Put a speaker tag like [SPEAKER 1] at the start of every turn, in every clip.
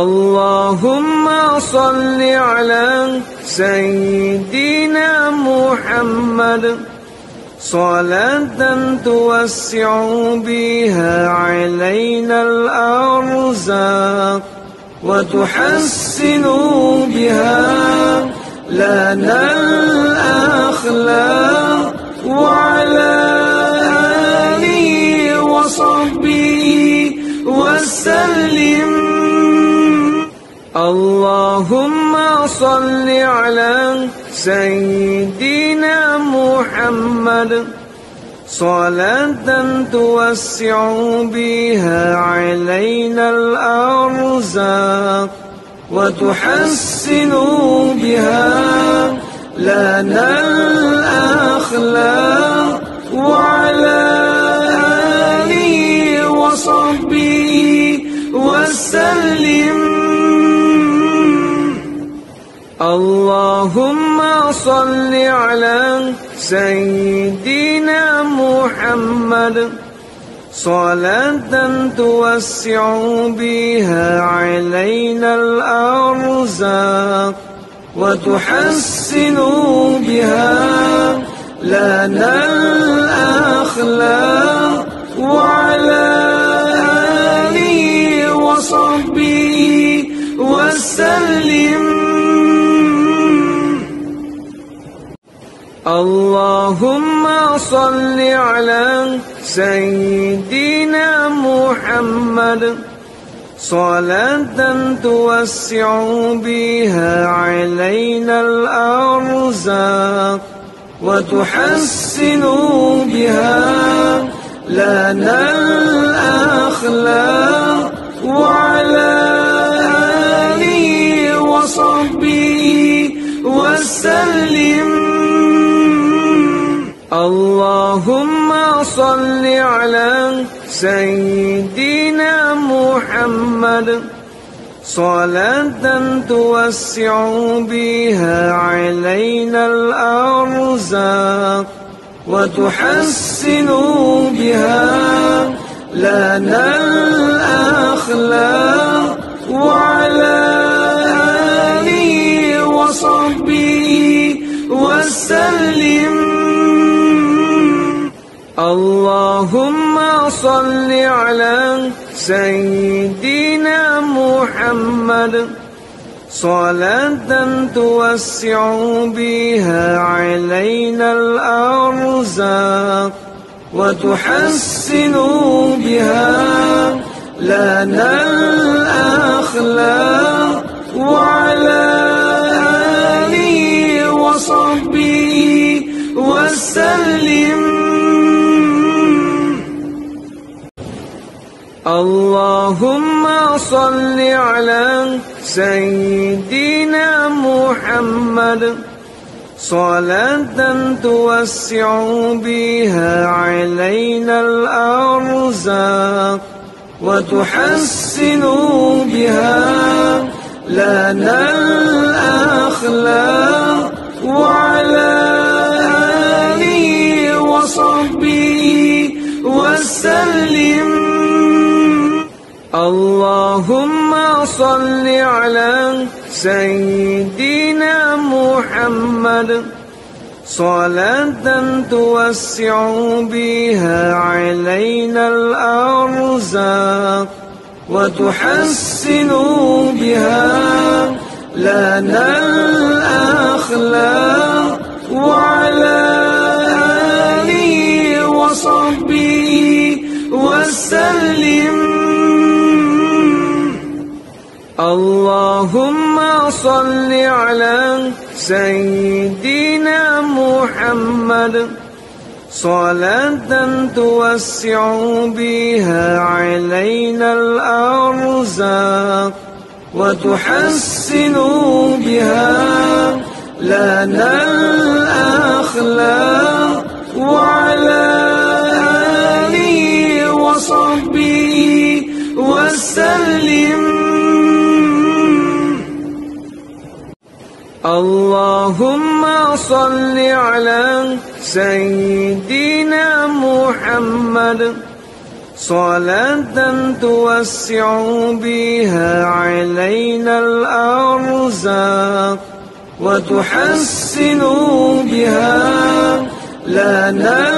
[SPEAKER 1] اللهم صل على سيدنا محمد. صلاة توسع بها علينا الأرزاق وتحسن بها لنا الأخلاق وعلى آله وصحبه وسلم. اللهم صل على سيدنا محمد. صلاة توسع بها علينا الأرزاق وتحسن بها لنا الأخلاق وعلى آله وصحبه وسلم. اللهم صل على سيدنا محمد. صلاة توسع بها علينا الأرزاق وتحسن بها لنا الأخلاق وعلى آله وصحبه وسلم. اللهم صل على سيدنا محمد. صلاة توسع بها علينا الأرزاق وتحسن بها لنا الأخلاق وعلى آله وصحبه وسلم. اللهم صل على سيدنا محمد. صلاة توسع بها علينا الأرزاق وتحسن بها لنا الأخلاق وعلى آله وصحبه وسلم اللهم صل على سيدنا محمد. صلاة توسع بها علينا الأرزاق وتحسن بها لنا الأخلاق. اللهم صل على سيدنا محمد. صلاة توسع بها علينا الأرزاق وتحسن بها لنا الأخلاق وعلى آله وصحبه وسلم. اللهم صل على سيدنا محمد. صلاة توسع بها علينا الأرزاق وتحسن بها لنا الأخلاق وعلى آله وصحبه وسلم. اللهم صل على سيدنا محمد. صلاة توسع بها علينا الأرزاق وتحسن بها لنا الأخلاق وعلى آله وصحبه وسلم. اللهم صل على سيدنا محمد. صلاة توسع بها علينا الأرزاق وتحسن بها لنا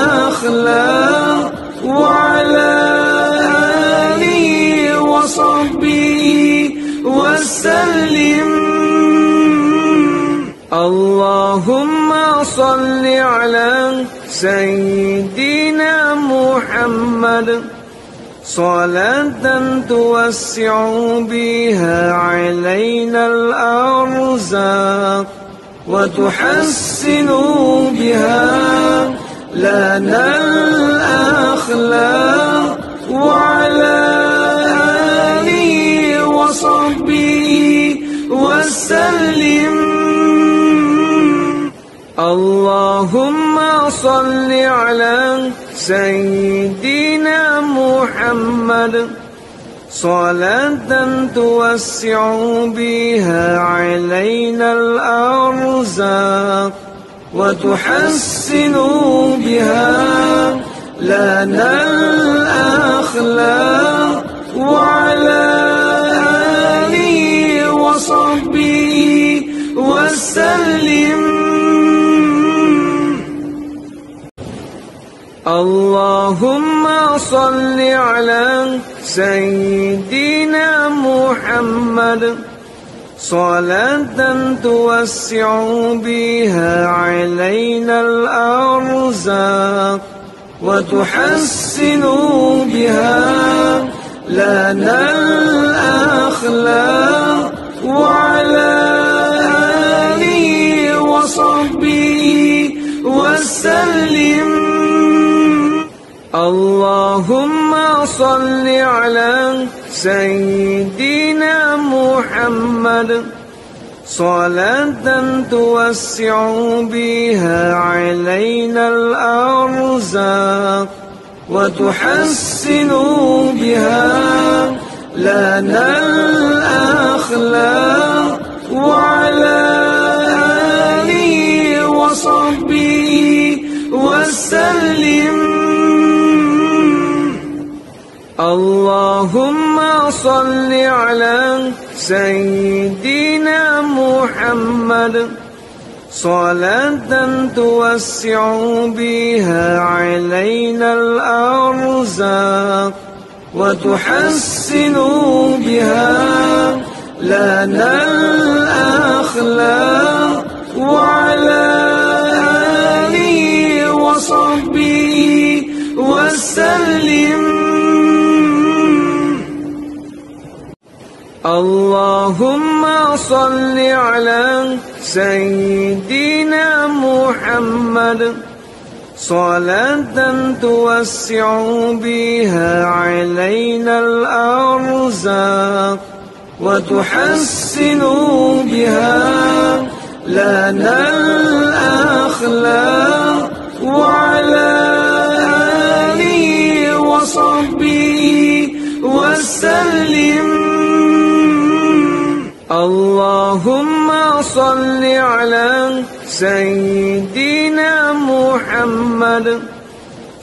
[SPEAKER 1] الأخلاق وعلى آله وصحبه وسلم. اللهم صل على سيدنا محمد. صلاة توسع بها علينا الأرزاق وتحسن بها لنا الأخلاق وعلى آله وصحبه وسلم. اللهم صل على سيدنا محمد. صلاة توسع بها علينا الأرزاق وتحسن بها لنا الأخلاق وعلى آله وصحبه وسلم. اللهم صل على سيدنا محمد. صلاة توسع بها علينا الأرزاق وتحسن بها لنا الأخلاق وعلى آله وصحبه وسلم. اللهم صل على سيدنا محمد. صلاة توسع بها علينا الأرزاق وتحسن بها لنا الأخلاق وعلى آله وصحبه وسلم. اللهم صل على سيدنا محمد. صلاة توسع بها علينا الأرزاق وتحسن بها. لنا صل على سيدنا محمد. صلاة توسع بها علينا الأرزاق وتحسن بها لنا الأخلاق. اللهم صل على سيدنا محمد.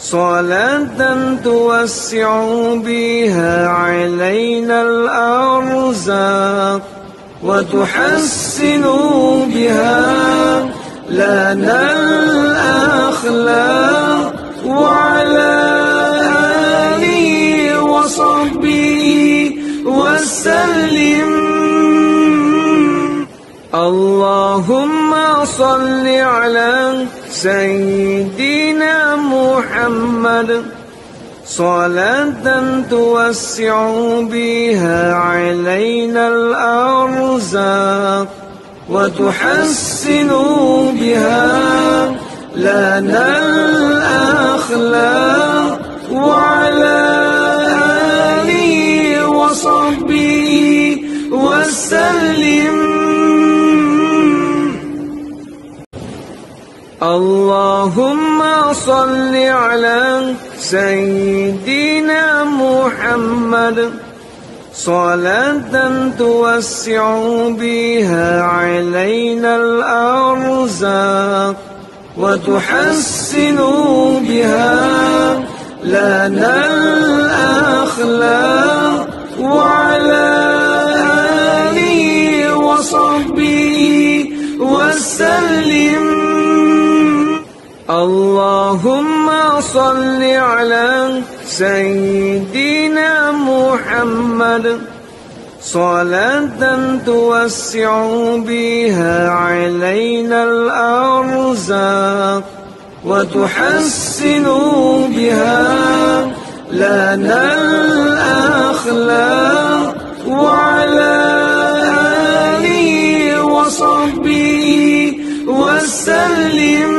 [SPEAKER 1] صلاة توسع بها علينا الأرزاق وتحسن بها لنا الأخلاق وعلى صل على سيدنا محمد. صلاة توسع بها علينا الأرزاق وتحسن بها لنا الأخلاق وعلى آله وصحبه وسلم. اللهم صل على سيدنا محمد. صلاة توسع بها علينا الأرزاق وتحسن بها لنا الأخلاق وعلى آله وصحبه وسلم. اللهم صل على سيدنا محمد. صلاة توسع بها علينا الأرزاق وتحسن بها لنا الأخلاق وعلى آله وصحبه وسلم.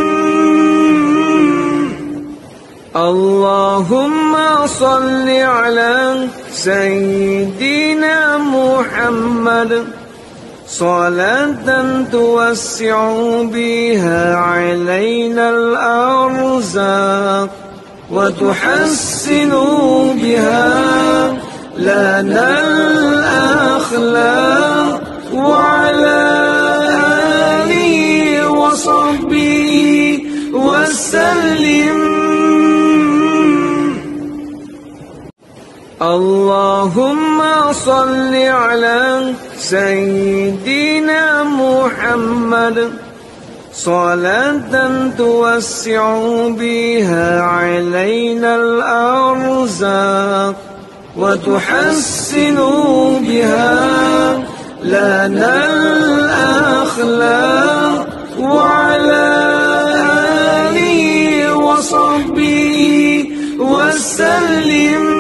[SPEAKER 1] اللهم صل على سيدنا محمد. صلاة توسع بها علينا الأرزاق وتحسن بها لنا الأخلاق وعلى آله وصحبه وسلم. اللهم صل على سيدنا محمد. صلاة توسع بها علينا الأرزاق وتحسن بها لنا الأخلاق وعلى آله وصحبه وسلم.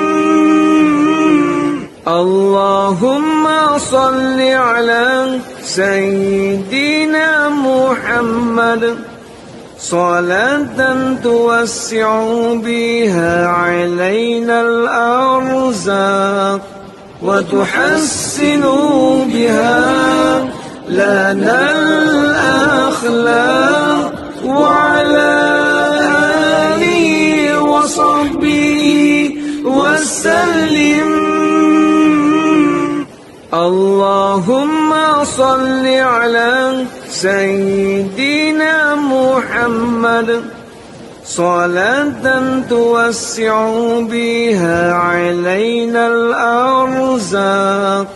[SPEAKER 1] اللهم صل على سيدنا محمد. صلاة توسع بها علينا الأرزاق وتحسن بها لنا الأخلاق وعلى آله وصحبه وسلم. اللهم صل على سيدنا محمد. صلاة توسع بها علينا الأرزاق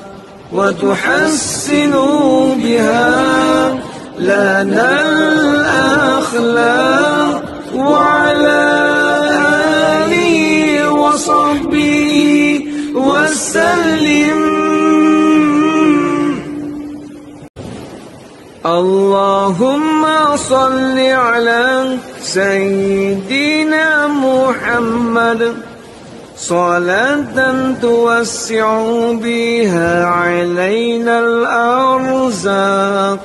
[SPEAKER 1] وتحسن بها لنا الأخلاق وعلى آله وصحبه وسلم. اللهم صل على سيدنا محمد. صلاة توسع بها علينا الأرزاق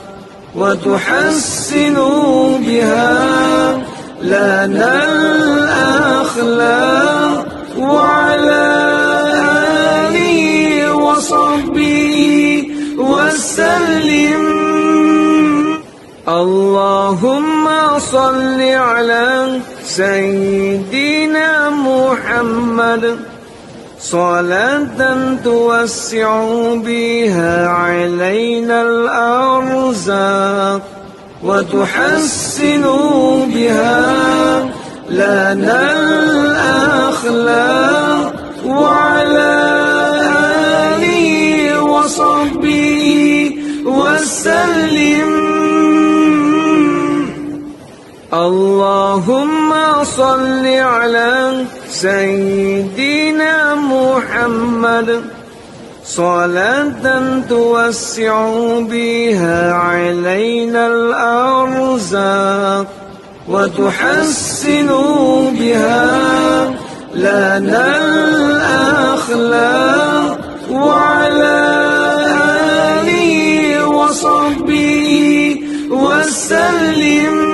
[SPEAKER 1] وتحسن بها لنا الأخلاق وعلى آله وصحبه وسلم. اللهم صل على سيدنا محمد. صلاة توسع بها علينا الأرزاق وتحسن بها لنا الأخلاق وعلى آله وصحبه وسلم. اللهم صل على سيدنا محمد. صلاة توسع بها علينا الأرزاق وتحسن بها لنا الأخلاق وعلى آله وصحبه وسلم.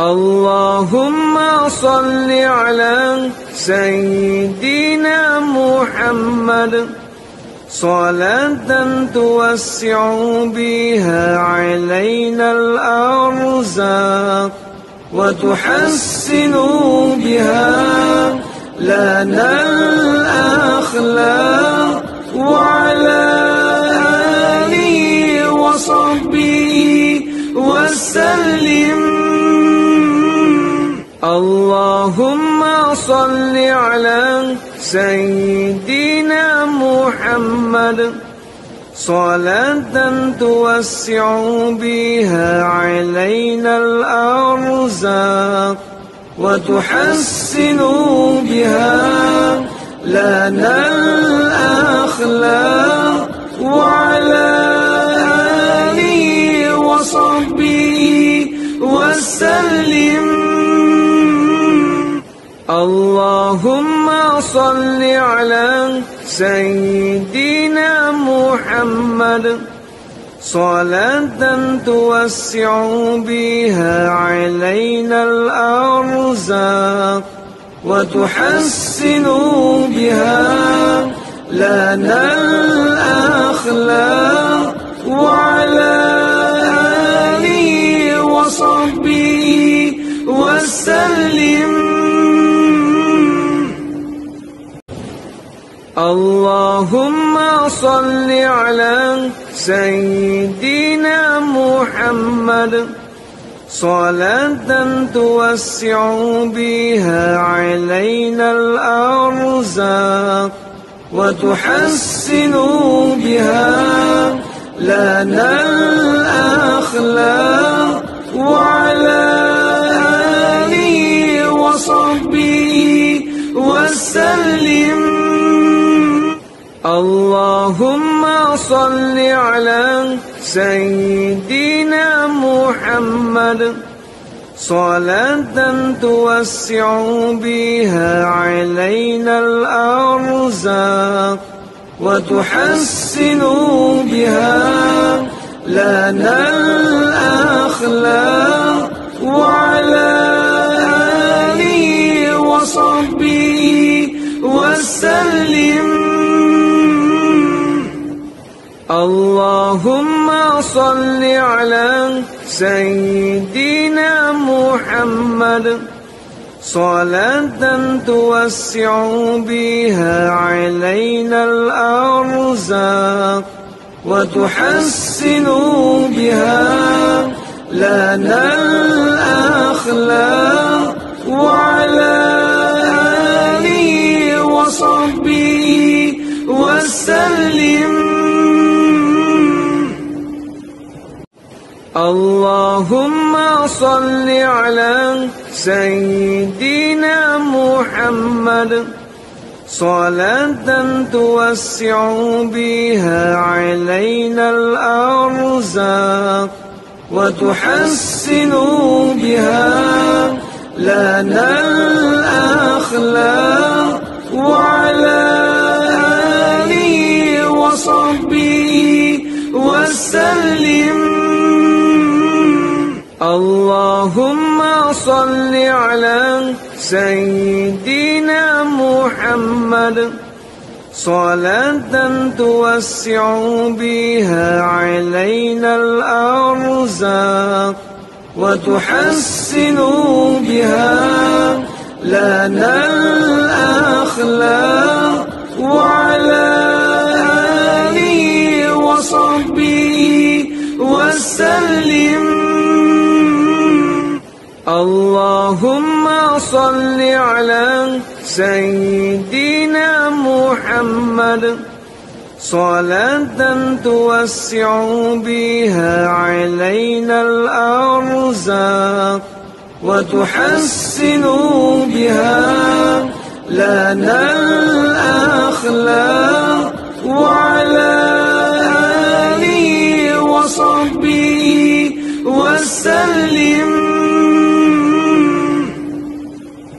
[SPEAKER 1] اللهم صل على سيدنا محمد. صلاة توسع بها علينا الأرزاق وتحسن بها لنا الأخلاق وعلى آله وصحبه وسلم. اللهم صل على سيدنا محمد. صلاة توسع بها علينا الأرزاق وتحسن بها لنا الأخلاق وعلى آله وصحبه وسلم. اللهم صل على سيدنا محمد. صلاة توسع بها علينا الأرزاق وتحسن بها لنا الأخلاق وعلى آله وصحبه وسلم. اللهم صل على سيدنا محمد. صلاة توسع بها علينا الأرزاق وتحسن بها لنا الأخلاق وعلى آله وصحبه وسلم. اللهم صل على سيدنا محمد. صلاة توسع بها علينا الأرزاق وتحسن بها لنا الأخلاق وعلى آله وصحبه وسلم. اللهم صل على سيدنا محمد. صلاة توسع بها علينا الأرزاق وتحسن بها لنا الأخلاق وعلى آله وصحبه وسلم. اللهم صل على سيدنا محمد. صلاة توسع بها علينا الأرزاق وتحسن بها لنا الأخلاق وعلى آله وصحبه وسلم. اللهم صل على سيدنا محمد. صلاة توسع بها علينا الأرزاق وتحسن بها لنا الأخلاق وعلى آله وصحبه وسلم. اللهم صل على سيدنا محمد. صلاة توسع بها علينا الأرزاق وتحسن بها لنا الأخلاق وعلى آله وصحبه وسلم.